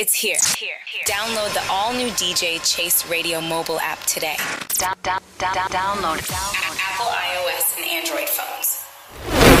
It's here. here. Download the all new DJ Chase Radio mobile app today. Down, down, down, download. download. Apple, iOS, and Android phones.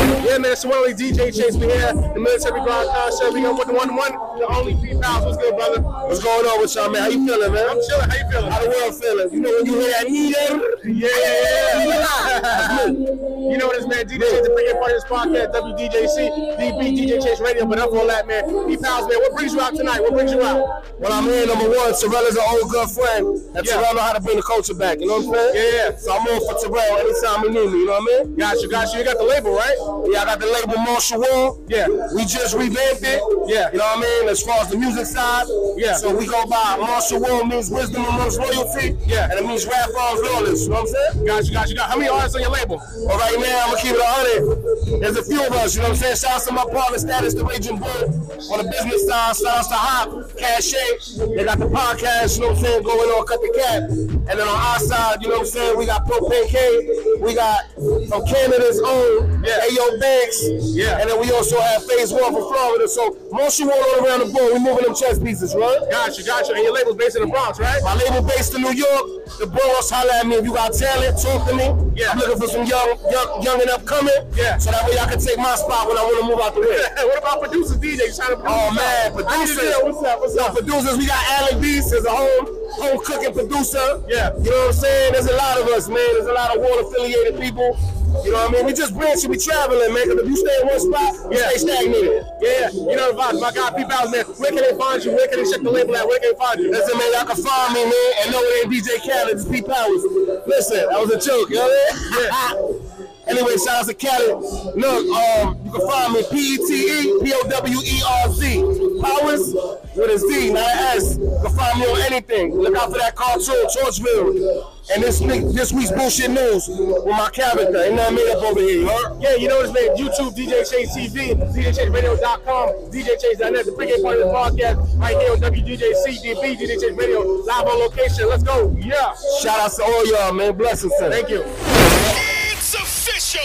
Yeah, man, it's the only DJ Chase. We here, the military broadcast show. We got with the one one, the only P Pals. What's good, brother? What's going on with y'all, man? How you feeling, man? I'm chilling. How you feeling? How the world feeling? You know when you hear that needle? Yeah, yeah, yeah. you know what it is, man. DJ Chase, the freaking part of this podcast, WDJC, DB, DJ Chase Radio. But up on that, man. P Pals, man. What brings you out tonight? What brings you out? Well, I'm here, number one. Terrell is an old good friend. And Yeah. Terrell know how to bring the culture back. You know what I'm saying? Yeah, yeah. So I'm on for Terrell anytime he need me. You know what I mean? Got you, got you. You got the label, right? Yeah, I got the label Martial Wal. Yeah. We just revamped it. Yeah. You know what I mean? As far as the music side. Yeah. So we go by Martial Wal means wisdom amongst loyalty. Yeah. And it means rap arms flawless. You know what I'm saying? Got you, got you. Got how many artists on your label? All right, man, I'm gonna keep it a hundred. There's a few of us, you know what I'm saying? Shout out to my partner, Status, the Raging Bull. On the business side, shout out to Hop, Cache. They got the podcast, you know what I'm saying, going on, cut the cap. And then on our side, you know what I'm saying, we got Propane K. We got from Canada's own, Yeah. Ayo Banks. Yeah. And then we also have Phase One from Florida. So, most you all around the board, we moving them chess pieces, right? Gotcha, gotcha. And your label's based in the Bronx, right? My label based in New York. The Bronx, holla at me. If you got talent, talk to me. Yeah. I'm looking for some young, young, young and upcoming. Yeah. So that way I can take my spot when I want to move out the way. what about producers, DJs? Trying to produce Oh man, I need to producers. What's up? What's up? producers, we got Alec Beast as a home, home cooking producer. Yeah. You know what I'm saying? There's a lot of us, man. There's a lot of wall affiliated people. You know what I mean? We just branching, we traveling, man. Cause if you stay in one spot, you Yeah. stay stagnated. Yeah, you know the vibes. My God, P Pals, man. Where can they find you? Where can they check the label at? Where can they find you? Listen, man, y'all can find me, man, and know it ain't DJ Khaled, it's Pete Powerz. Listen, that was a joke, you know what I mean? Anyway, shout out to Khaled. Look, um, you can find me P-E-T-E, P-O-W-E-R-Z. Powers with a Z, not an S. You can find me on anything. Look out for that cartoon, Torchville. And this this week's bullshit news with my character. Ain't nothing made up over here, you heard? Yeah, you know this man. YouTube, DJ Chase TV, DJChaseRadio.com, DJChase.net, the pregame part of the podcast, right here on WDJC, DB, DJ Chase Radio, live on location. Let's go. Yeah. Shout out to all y'all, man. Blessings, son. Thank you. It's official.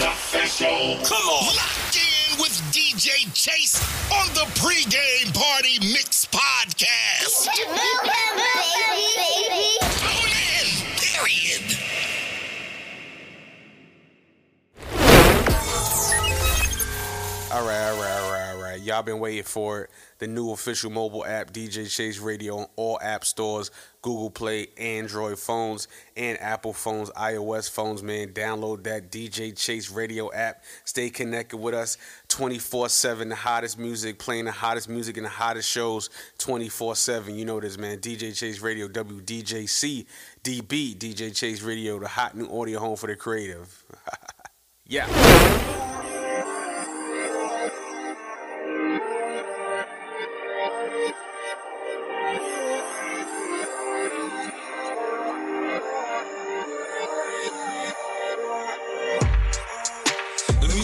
Official. Come on. Locked in with DJ Chase on the pregame party mix podcast. Y'all been waiting for it. The new official mobile app, DJ Chase Radio, on all app stores, Google Play, Android phones, and Apple phones, iOS phones, man. Download that DJ Chase Radio app. Stay connected with us 24 7. The hottest music, playing the hottest music and the hottest shows 24 7. You know this, man. DJ Chase Radio, WDJC, DB, DJ Chase Radio, the hot new audio home for the creative. yeah.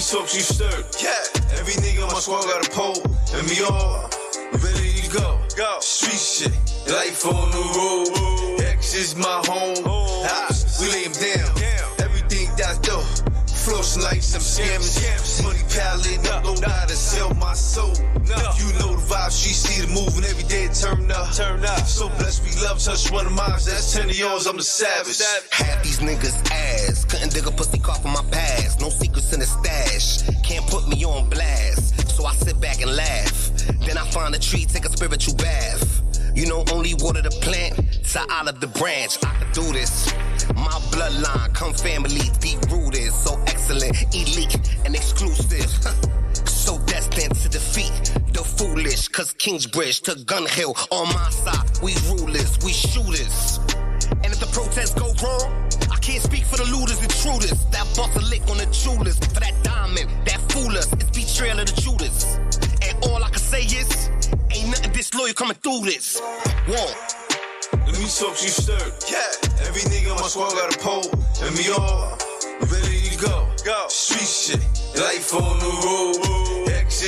Me you stir. Yeah. Every nigga on my squad got a pole. And we all ready to go. Go. Street shit. Life on the road. X is my home. Oh. Hops. We lay him down. Everything that's dope. Flossing like some scammers. Money piling up. Don't to sell my soul. She see the moving every day. Turn up. Turn up. So blessed we love. Touch one of mine. That's 10 of yours. I'm the savage. Half these niggas ass. Couldn't dig a pussy car from my past. No secrets in the stash. Can't put me on blast. So I sit back and laugh. Then I find a tree, take a spiritual bath. You know, only water the plant to olive the branch. I can do this. My bloodline, come family, deep rooted. So excellent, elite, and exclusive. destined to defeat the foolish. Cause Kingsbridge to Gun Hill on my side. We rulers, we shooters. And if the protests go wrong, I can't speak for the looters and intruders. That bust a lick on the jewelers for that diamond that fool us. It's betrayal of the Judas. And all I can say is, ain't nothing disloyal coming through this. One. Let me talk you stir. Yeah. Every nigga on my squad got a pole. And we all ready to go. Go. Street shit. Life on the road.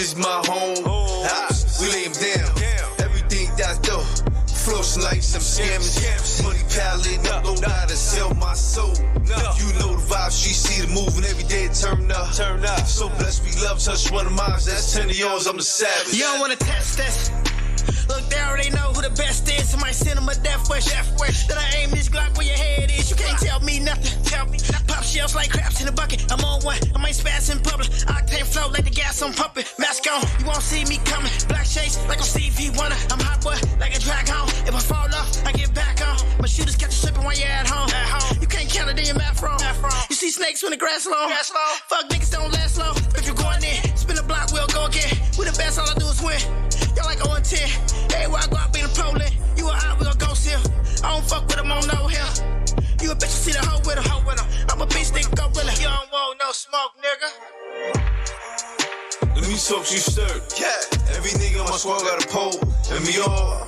X is my home. Hops. We lay him down. Everything that's dope. Flossing like some scammers. Money piling up. Don't know how to sell my soul. You know the vibe. She see the moving every day. Turn up. Turn up. So blessed we love. Touch one of mine. That's 10 of yours. I'm the savage. You don't wanna test this? Look, they already know who the best is. I might send him a death wish. Death wish. Then I aim this Glock where your head is. You can't tell me nothing. Tell me nothing. Pop shells like craps in a bucket. I'm on one. I might spaz in public. Octane flow like the gas I'm pumping. On. You won't see me coming. Black shades like I'm Stevie Wonder. I'm hot boy like a dragon. If I fall off, I get back on. My shooters catch you slipping while you're at home. At home. You can't count it in your. Math wrong. You see snakes when the grass long. Grass long. Fuck niggas don't last Let me talk you stir. Yeah. Every nigga on my squad got a pole. And we all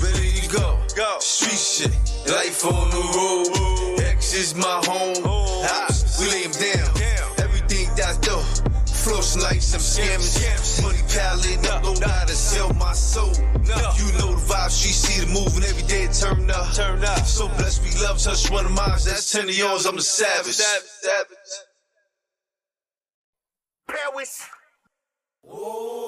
ready to go. Go. Street shit. Life on the road. X is my home. Hops, we lay him down. Everything that's dope. Flossing like some scammers. Money palette, no go down to sell my soul. You know the vibe, she see the moving every day it turn up. Turn up. So blessed we love, touch one of mine, that's ten of yours, I'm a savage. Savage, savage. Paris. Whoa!